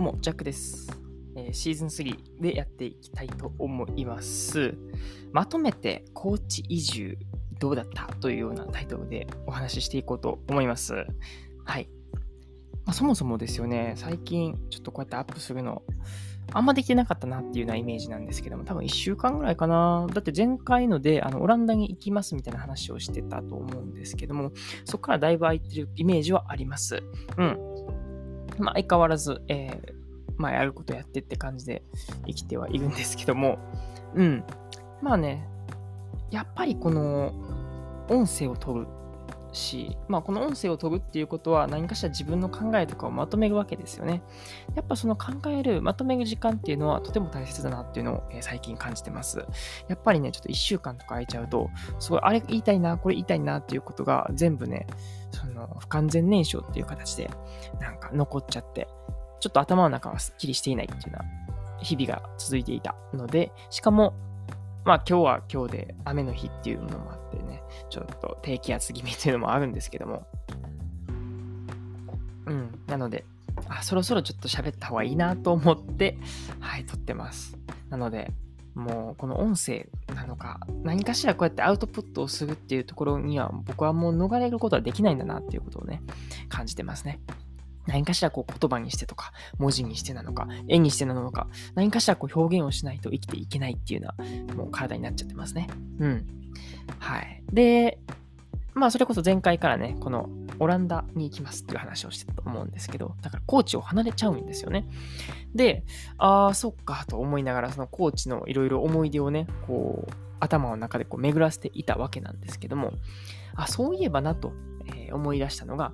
うも、ジャックです。えーシーズン3でやっていきたいと思います。まとめて、高知移住どうだったというようなタイトルでお話ししていこうと思います。はい。まあ、そもそもですよね、最近ちょっとこうやってアップするの、あんまできてなかったなっていうようなイメージなんですけども、多分1週間ぐらいかな。だって前回ので、あの、オランダに行きますみたいな話をしてたと思うんですけども、そこからだいぶ空いてるイメージはあります。うん。まあ、相変わらず、えーまあ、やることやってって感じで生きてはいるんですけども、うん。まあね、やっぱりこの音声を取るし、まあ、この音声を取るっていうことは何かしら自分の考えとかをまとめるわけですよね。やっぱその考える、まとめる時間っていうのはとても大切だなっていうのを、え最近感じてます。やっぱりね、ちょっと1週間とか空いちゃうと、すごい、あれ言いたいな、これ言いたいなっていうことが全部ね、その不完全燃焼っていう形でなんか残っちゃって、ちょっと頭の中はすっきりしていないっていうような日々が続いていたので、しかも、まあ今日は今日で雨の日っていうのもあってね、ちょっと低気圧気味っていうのもあるんですけども、うん、なので、あ、そろそろちょっと喋った方がいいなと思って、はい、撮ってます。なので、もうこの音声なのか、何かしらこうやってアウトプットをするっていうところには、僕はもう逃れることはできないんだなっていうことをね、感じてますね。何かしらこう言葉にしてとか、文字にしてなのか、絵にしてなのか、何かしらこう表現をしないと生きていけないっていうような、もう体になっちゃってますね。うん。はい。で、まあそれこそ前回からね、このオランダに行きますっていう話をしてたと思うんですけど、だから高知を離れちゃうんですよね。で、ああ、そっかと思いながら、その高知のいろいろ思い出をね、こう、頭の中でこう巡らせていたわけなんですけども、あ、そういえばなと、思い出したのが、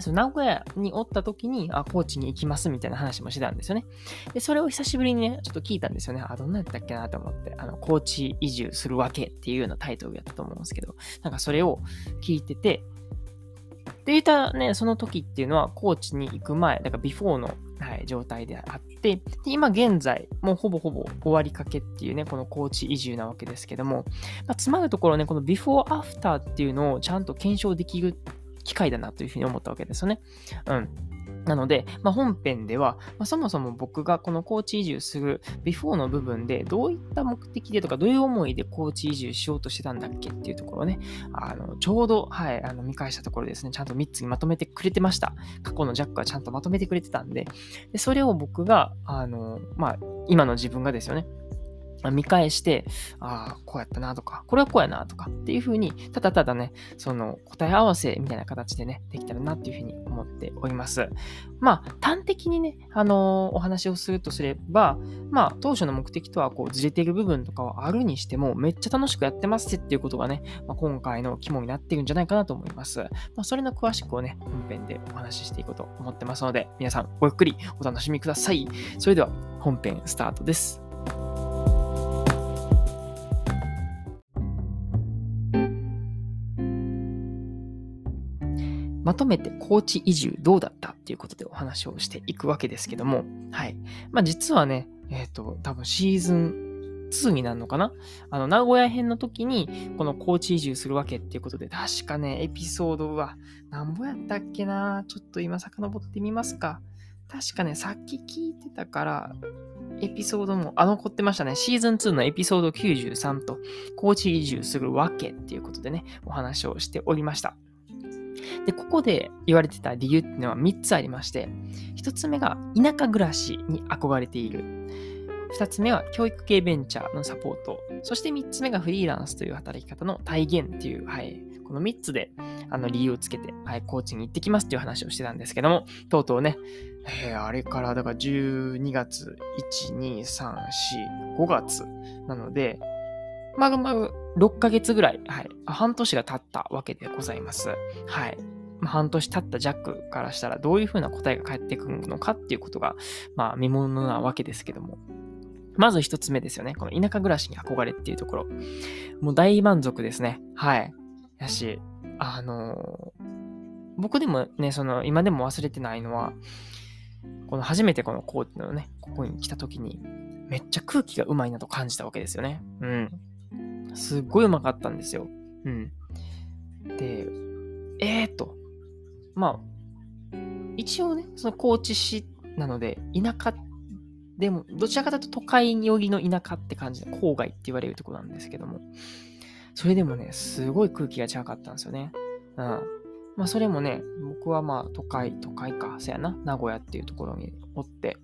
その名古屋におった時に、あ、高知に行きますみたいな話もしてたんですよね。で、それを久しぶりにね、ちょっと聞いたんですよね。あ、どんなやったっけなと思って、あの、高知移住するわけっていうようなタイトルやったと思うんですけど、なんかそれを聞いてて、で、言ったね、その時っていうのは、高知に行く前、だからビフォーの、はい、状態であって、で今現在、もうほぼほぼ終わりかけっていうね、この高知移住なわけですけども、まあ、つまるところね、このビフォーアフターっていうのをちゃんと検証できる機会だなというふうに思ったわけですよね。うん。なので、まあ、本編では、まあ、そもそも僕がこの高知移住するビフォーの部分でどういった目的でとかどういう思いで高知移住しようとしてたんだっけっていうところをね、あのちょうど、はい、あの見返したところですね、ちゃんと3つにまとめてくれてました。過去のジャックはちゃんとまとめてくれてたんで、でそれを僕が、あの、まあ、今の自分がですよね、見返して、ああ、こうやったなとか、これはこうやなとかっていうふうに、ただただね、その答え合わせみたいな形でね、できたらなっていうふうに思っております。まあ、端的にね、あのーお話をするとすれば、まあ、当初の目的とはこうずれている部分とかはあるにしても、めっちゃ楽しくやってますっていうことがね、まあ、今回の肝になっているんじゃないかなと思います。まあ、それの詳しくをね、本編でお話ししていこうと思ってますので、皆さんごゆっくりお楽しみください。それでは、本編スタートです。まとめて高知移住どうだったっていうことでお話をしていくわけですけども、はい。まあ実はね、えっ、と、多分シーズン2になるのかな？あの、名古屋編の時に、この高知移住するわけっていうことで、確かね、エピソードは、なんぼやったっけな？ちょっと今遡ってみますか。確かね、さっき聞いてたから、エピソードも、あ、残ってましたね。シーズン2のエピソード93と、高知移住するわけっていうことでね、お話をしておりました。で、ここで言われてた理由っていうのは3つありまして、1つ目が田舎暮らしに憧れている。2つ目は教育系ベンチャーのサポート。そして3つ目がフリーランスという働き方の体現っていう、はい、この3つであの理由をつけて、はい、コーチに行ってきますっていう話をしてたんですけども、とうとうね、えーあれからだから12月、1、2、3、4、5月なので、まるまる6ヶ月ぐらい、はい、半年が経ったわけでございます。はい。ま半年経ったジャックからしたらどういうふうな答えが返ってくるのかっていうことが、まあ見ものなわけですけども。まず一つ目ですよね。この田舎暮らしに憧れっていうところ。もう大満足ですね。はい。やし、あのー僕でもね、その、今でも忘れてないのは、この初めてこのコーチのね、ここに来た時に、めっちゃ空気がうまいなと感じたわけですよね。うん。すっごいうまかったんですよ。うん。で、えーと、まあ、一応ね、その高知市なので、田舎でも、どちらかというと都会寄りの田舎って感じで、郊外って言われるところなんですけども、それでもね、すごい空気が違かったんですよね。うん。まあ、それもね、僕はまあ、都会、都会か、せやな、名古屋っていうところにおって、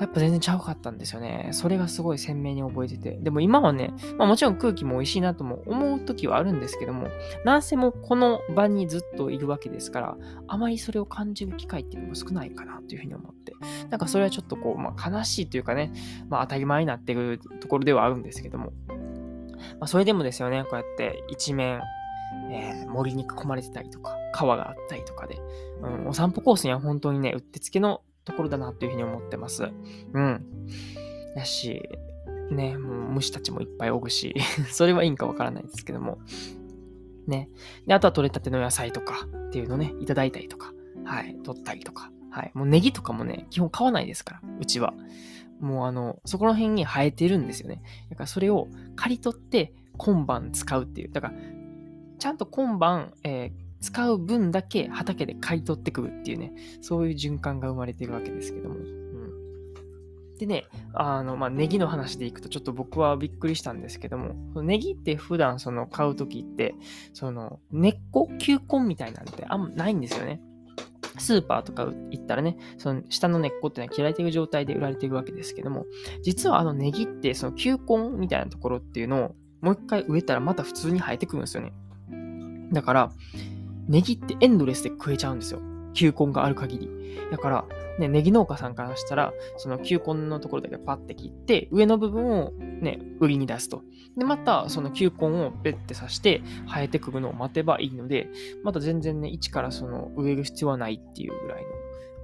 やっぱ全然ちゃうかったんですよね。それがすごい鮮明に覚えてて。でも今はね、まあもちろん空気も美味しいなとも思う時はあるんですけども、なんせもこの場にずっといるわけですから、あまりそれを感じる機会っていうのも少ないかなというふうに思って。なんかそれはちょっとこう、まあ悲しいというかね、まあ当たり前になってるところではあるんですけども。まあそれでもですよね、こうやって一面、えー、森に囲まれてたりとか、川があったりとかで、うん、お散歩コースには本当にね、うってつけのところだなというふうに思ってます。うん。やし、ね、もう虫たちもいっぱいおぐし、それはいいんかわからないですけども。ね。で、あとは取れたての野菜とかっていうのね、いただいたりとか、はい、取ったりとか。はい。もうネギとかもね、基本買わないですから、うちは。もうあの、そこら辺に生えてるんですよね。だからそれを刈り取って今晩使うっていう。だから、ちゃんと今晩、えー使う分だけ畑で買い取ってくるっていうね、そういう循環が生まれてるわけですけども。うん、でね、あの、まあ、ネギの話でいくとちょっと僕はびっくりしたんですけども、ネギって普段その買うときって、その根っこ、球根みたいなんてあんまないんですよね。スーパーとか行ったらね、その下の根っこってのは切られている状態で売られているわけですけども、実はあのネギってその球根みたいなところっていうのをもう一回植えたらまた普通に生えてくるんですよね。だから、ネギってエンドレスで食えちゃうんですよ。球根がある限り。だから、ね、ネギ農家さんからしたら、その球根のところだけパッて切って、上の部分をね、売りに出すと。で、また、その球根をペッて刺して、生えてくるのを待てばいいので、また全然ね、一からその植える必要はないっていうぐらいの、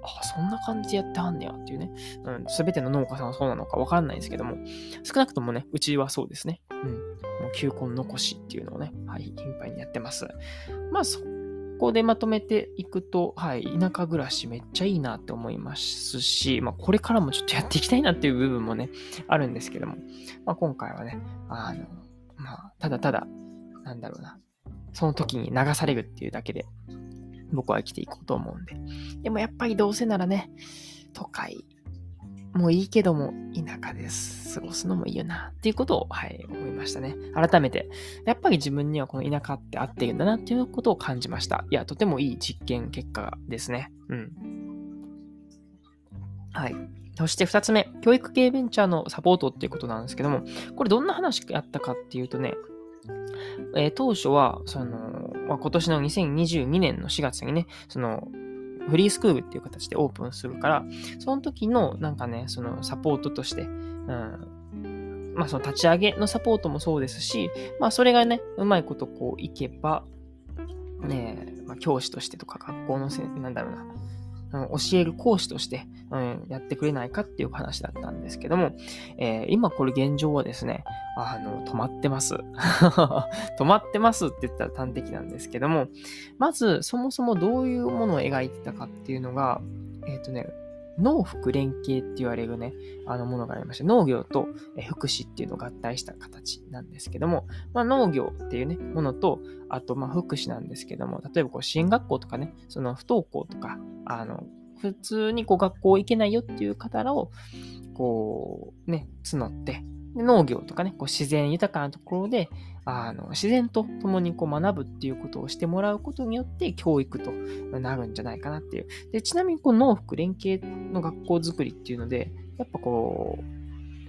あ、そんな感じでやってはんねやっていうね。うん、すべての農家さんはそうなのかわかんないんですけども、少なくともね、うちはそうですね。うん。もう球根残しっていうのをね、はい、頻繁にやってます。まあ、そこでまとめていくと、はい、田舎暮らしめっちゃいいなって思いますし、まあ、これからもちょっとやっていきたいなっていう部分もね、あるんですけども、まあ、今回はね、あの、まあ、ただただ、なんだろうな、その時に流されるっていうだけで、僕は生きていこうと思うんで。でもやっぱりどうせならね、都会もういいけども、田舎です。過ごすのもいいよな、っていうことを、はい、思いましたね。改めて、やっぱり自分にはこの田舎って合ってるんだな、っていうことを感じました。いや、とてもいい実験結果ですね。うん。はい。そして2つ目、教育系ベンチャーのサポートっていうことなんですけども、これどんな話やったかっていうとね、えー、当初は、その、まあ、今年の2022年の4月にね、その、フリースクールっていう形でオープンするから、その時のなんかね、そのサポートとして、うん、まあその立ち上げのサポートもそうですし、まあそれがね、うまいことこういけば、ね、まあ、教師としてとか学校のせ、なんだろうな、うん教える講師として、うん、やってくれないかっていう話だったんですけども、えー、今これ現状はですね、あの、止まってます。止まってますって言ったら端的なんですけども、まずそもそもどういうものを描いてたかっていうのが、えっ、ー、とね、農福連携って言われるね、あのものがありまして、農業と福祉っていうのを合体した形なんですけども、まあ、農業っていうね、ものと、あとまあ福祉なんですけども、例えばこう支援学校とかね、その不登校とか、あの、普通にこう学校行けないよっていう方らを、こう、ね、募って、農業とかね、こう自然豊かなところで、あの自然と共にこう学ぶっていうことをしてもらうことによって教育となるんじゃないかなっていう。でちなみにこう農福連携の学校づくりっていうので、やっぱこう、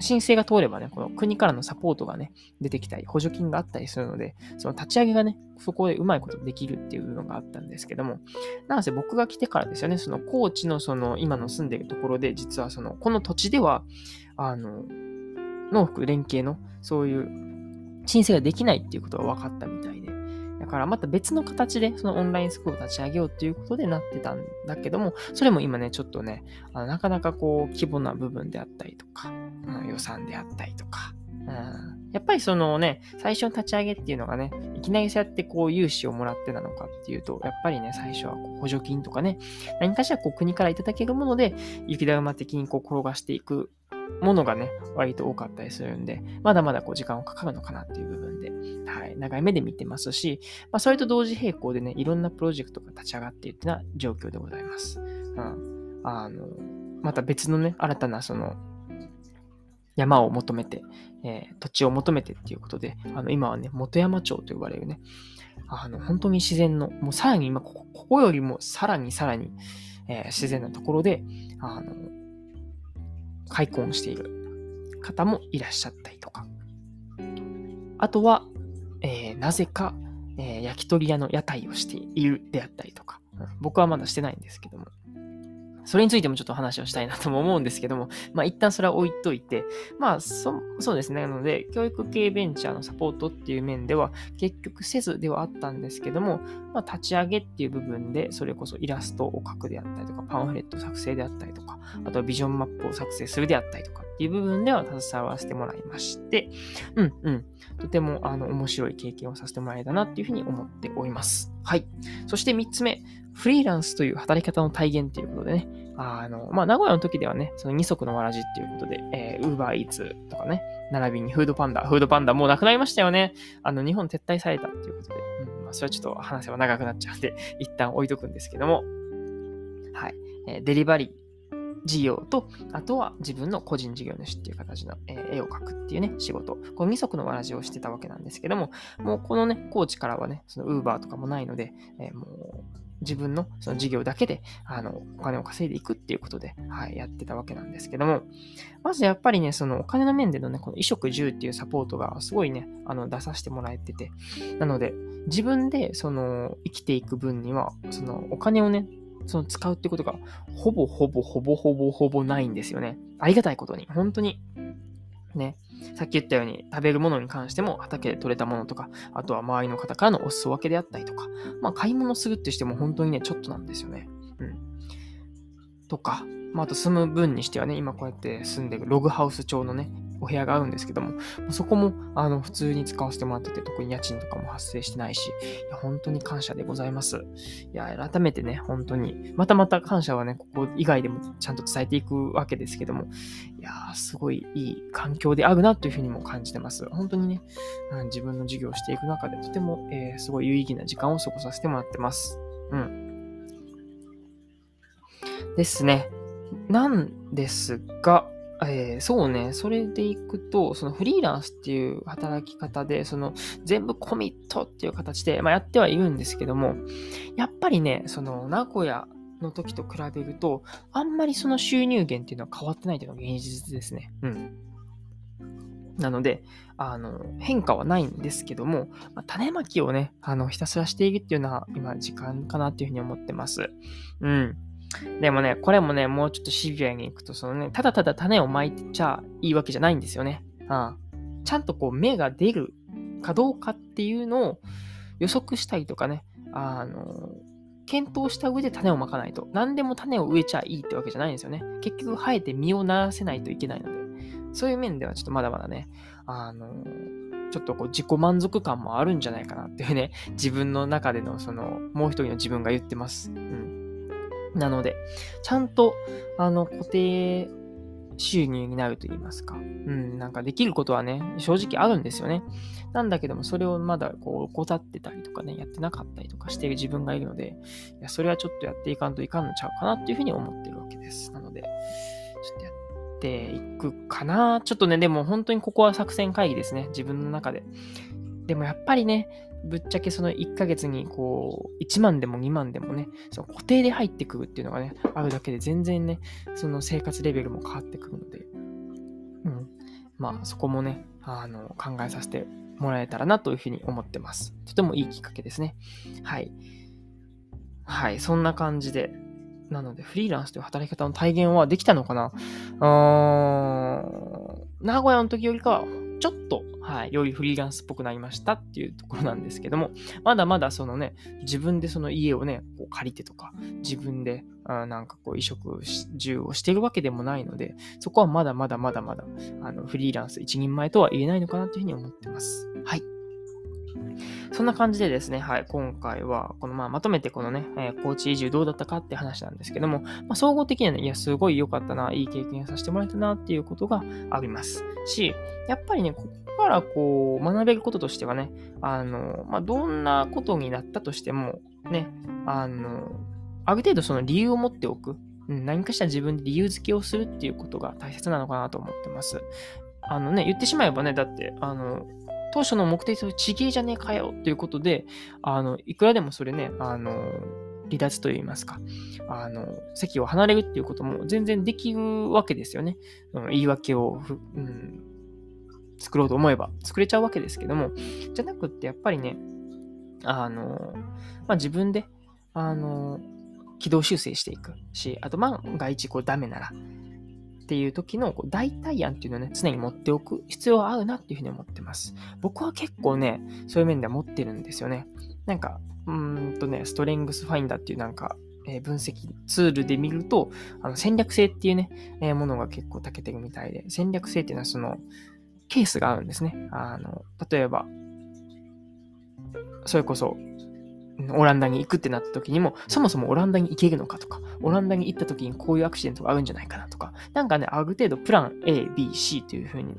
申請が通ればね、この国からのサポートがね、出てきたり、補助金があったりするので、その立ち上げがね、そこでうまいことできるっていうのがあったんですけども、なんせ僕が来てからですよね、その高知のその今の住んでるところで、実はその、この土地では、あの、農福連携のそういう申請ができないっていうことが分かったみたいで、だからまた別の形でそのオンラインスクールを立ち上げようっていうことでなってたんだけども、それも今ね、ちょっとね、あのなかなかこう規模な部分であったりとか、うん、予算であったりとか、うん、やっぱりそのね、最初の立ち上げっていうのがね、いきなりそうやってこう融資をもらってなのかっていうと、やっぱりね、最初はこう補助金とかね、何かしらこう国からいただけるもので、雪だるま的にこう転がしていくものがね、割と多かったりするんで、まだまだこう時間はかかるのかなっていう部分で、はい、長い目で見てますし、まあ、それと同時並行でね、いろんなプロジェクトが立ち上がっているっていうような状況でございます。うんあの、また別のね、新たなその、山を求めて、えー、土地を求めてっていうことで、あの、今はね、元山町と呼ばれるね、あの、本当に自然の、もうさらに今ここ、ここよりもさらにさらに、えー、自然なところで、あの、開墾している方もいらっしゃったりとか。あとは、えー、なぜか、えー、焼き鳥屋の屋台をしているであったりとか。僕はまだしてないんですけども。それについてもちょっと話をしたいなとも思うんですけども、まあ一旦それは置いといて、まあそそうですね。なので、教育系ベンチャーのサポートっていう面では結局せずではあったんですけども、まあ立ち上げっていう部分で、それこそイラストを描くであったりとか、パンフレット作成であったりとか、あとはビジョンマップを作成するであったりとかっていう部分では携わらせてもらいまして、うんうん。とてもあの面白い経験をさせてもらえたなっていうふうに思っております。はい。そして3つ目、フリーランスという働き方の体現ということでね、あの、まあ、名古屋の時ではね、その二足のわらじっていうことで、えー、ウーバーイーツとかね、並びにフードパンダ、フードパンダもうなくなりましたよね。あの、日本撤退されたっていうことで、うんまあ、それはちょっと話せば長くなっちゃうんで、一旦置いとくんですけども、はい。えー、デリバリー、事業と、あとは自分の個人事業主っていう形の、えー、絵を描くっていうね、仕事。この二足のわらじをしてたわけなんですけども、もうこのね、高知からはね、そのウーバーとかもないので、えー、もう自分のその事業だけで、あの、お金を稼いでいくっていうことで、はい、やってたわけなんですけども、まずやっぱりね、そのお金の面でのね、この衣食住っていうサポートがすごいね、あの、出させてもらえてて、なので、自分でその生きていく分には、そのお金をね、その使うってことが、ほぼほぼほぼほぼほぼないんですよね。ありがたいことに。本当に。ね。さっき言ったように、食べるものに関しても畑で採れたものとか、あとは周りの方からのお裾分けであったりとか、まあ買い物するってしても本当にね、ちょっとなんですよね。うん。とか、まあ、あと住む分にしてはね、今こうやって住んでるログハウス調のね、お部屋があるんですけども、そこも、あの、普通に使わせてもらってて、特に家賃とかも発生してないし、いや、本当に感謝でございます。いや、改めてね、本当に、またまた感謝はね、ここ以外でもちゃんと伝えていくわけですけども、いやすごいいい環境であるなというふうにも感じてます。本当にね、うん、自分の授業をしていく中で、とても、えー、すごい有意義な時間を過ごさせてもらってます。うん。ですね。なんですが、えー、そうね、それでいくと、そのフリーランスっていう働き方で、その全部コミットっていう形で、まあ、やってはいるんですけども、やっぱりね、その名古屋の時と比べると、あんまりその収入源っていうのは変わってないというのが現実ですね。うん。なので、あの、変化はないんですけども、まあ、種まきをね、あの、ひたすらしているっていうのは、今、時間かなっていうふうに思ってます。うん。でもね、これもね、もうちょっとシビアに行くと、そのね、ただただ種をまいてちゃいいわけじゃないんですよね。うん。ちゃんとこう、芽が出るかどうかっていうのを予測したりとかね、あの、検討した上で種をまかないと。何でも種を植えちゃいいってわけじゃないんですよね。結局生えて実をならせないといけないので。そういう面ではちょっとまだまだね、あの、ちょっとこう自己満足感もあるんじゃないかなっていうね、自分の中でのその、もう一人の自分が言ってます。うん。なので、ちゃんと、あの、固定収入になると言いますか。うん、なんかできることはね、正直あるんですよね。なんだけども、それをまだこう、怠ってたりとかね、やってなかったりとかしている自分がいるので、いや、それはちょっとやっていかんといかんのちゃうかなっていうふうに思ってるわけです。なので、ちょっとやっていくかな。ちょっとね、でも本当にここは作戦会議ですね。自分の中で。でもやっぱりね、ぶっちゃけその1ヶ月にこう、1万でも2万でもね、その固定で入ってくるっていうのがね、あるだけで全然ね、その生活レベルも変わってくるので、うん。まあそこもね、あの、考えさせてもらえたらなというふうに思ってます。とてもいいきっかけですね。はい。はい、そんな感じで。なので、フリーランスという働き方の体現はできたのかな？うーん、名古屋の時よりかはちょっと、はい、よりフリーランスっぽくなりましたっていうところなんですけども、まだまだそのね、自分でその家をね、こう借りてとか、自分であなんかこう移植住をしてるわけでもないので、そこはまだまだまだまだ、あの、フリーランス一人前とは言えないのかなというふうに思ってます。はい。そんな感じでですね、はい、今回は、このまあまとめてこのね、えー、高知移住どうだったかって話なんですけども、まあ、総合的にはね、いや、すごい良かったな、いい経験をさせてもらえたなっていうことがありますし、やっぱりね、ここからこう、学べることとしてはね、あの、まあ、どんなことになったとしても、ね、あの、ある程度その理由を持っておく。うん、何かしら自分で理由付けをするっていうことが大切なのかなと思ってます。あのね、言ってしまえばね、だって、あの、当初の目的とちげえじゃねえかよっていうことで、あの、いくらでもそれね、あの、離脱といいますか、あの、席を離れるっていうことも全然できるわけですよね。言い訳を、うん、作ろうと思えば作れちゃうわけですけども、じゃなくってやっぱりね、あの、まあ、自分で、あの、軌道修正していくし、あと万が一こうダメなら、っていう時のこう代替案っていうのをね、常に持っておく必要はあるなっていうふうに思ってます。僕は結構ね、そういう面では持ってるんですよね。なんか、うんとね、ストレングスファインダーっていうなんか、えー、分析ツールで見ると、あの戦略性っていうね、えー、ものが結構長けてるみたいで、戦略性っていうのはその、ケースがあるんですね。あの、例えば、それこそ、オランダに行くってなった時にも、そもそもオランダに行けるのかとか、オランダに行った時にこういうアクシデントがあるんじゃないかなとか、なんかね、ある程度プラン A、B、C という風に、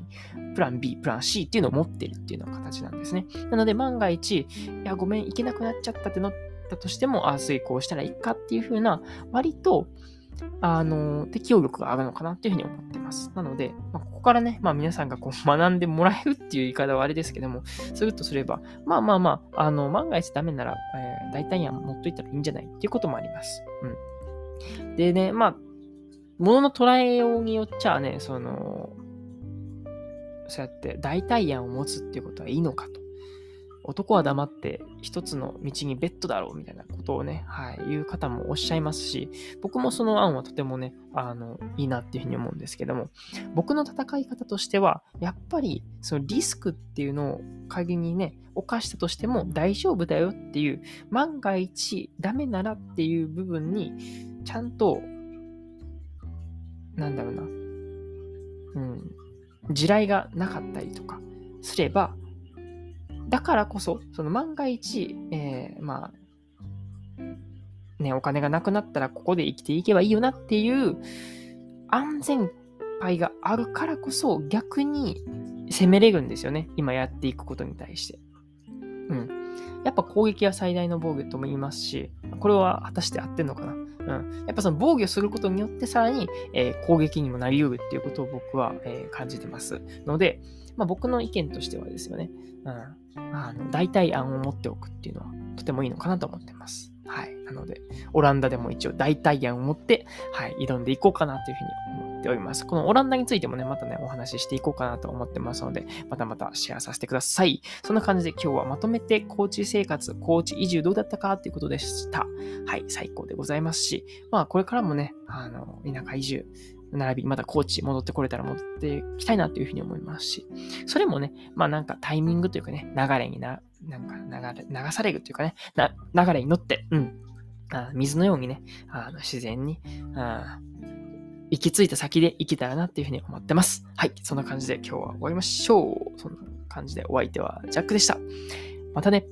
プラン B、プラン C っていうのを持ってるっていうのが形なんですね。なので万が一、いや、ごめん、行けなくなっちゃったってなったとしても、ああ、遂行したらいいかっていう風な、割と、あの、適応力が上がるのかなっていうふうに思ってます。なので、まあ、ここからね、まあ皆さんがこう学んでもらえるっていう言い方はあれですけども、するとすれば、まあまあまあ、あの、万が一ダメなら、えー、大体には持っといたらいいんじゃないっていうこともあります。うん。でね、まあ、ものの捉えようによっちゃね、その、そうやって代替案を持つっていうことはいいのかと。男は黙って一つの道にベッドだろうみたいなことをね、はい、言う方もおっしゃいますし、僕もその案はとてもね、あの、いいなっていうふうに思うんですけども、僕の戦い方としては、やっぱりそのリスクっていうのを仮にね、犯したとしても大丈夫だよっていう、万が一ダメならっていう部分に、ちゃんと、なんだろうな、うん、地雷がなかったりとかすれば、だからこそ、その万が一、えー、まあ、ね、お金がなくなったらここで生きていけばいいよなっていう安全牌があるからこそ逆に攻めれるんですよね。今やっていくことに対して。うん。やっぱ攻撃は最大の防御とも言いますし、これは果たして合ってんのかな？うん。やっぱその防御することによってさらに、えー、攻撃にもなりうるっていうことを僕は、えー、感じてますので、まあ、僕の意見としてはですよね、うん、あの代替案を持っておくっていうのはとてもいいのかなと思ってます。なので、オランダでも一応代替案を持って、はい、挑んでいこうかなというふうに思っております。このオランダについてもね、またね、お話ししていこうかなと思ってますので、またまたシェアさせてください。そんな感じで今日はまとめて、高知生活、高知移住どうだったかということでした。はい、最高でございますし、まあ、これからもね、あの、田舎移住、並び、また高知戻ってこれたら戻ってきたいなというふうに思いますし、それもね、まあなんかタイミングというかね、流れにな、なんか流れ、流されるというかね、流れに乗って、うん、あ水のようにね、あの自然に、あ行き着いた先で生きたらなっていうふうに思ってます。はい。そんな感じで今日は終わりましょう。そんな感じでお相手はジャックでした。またね。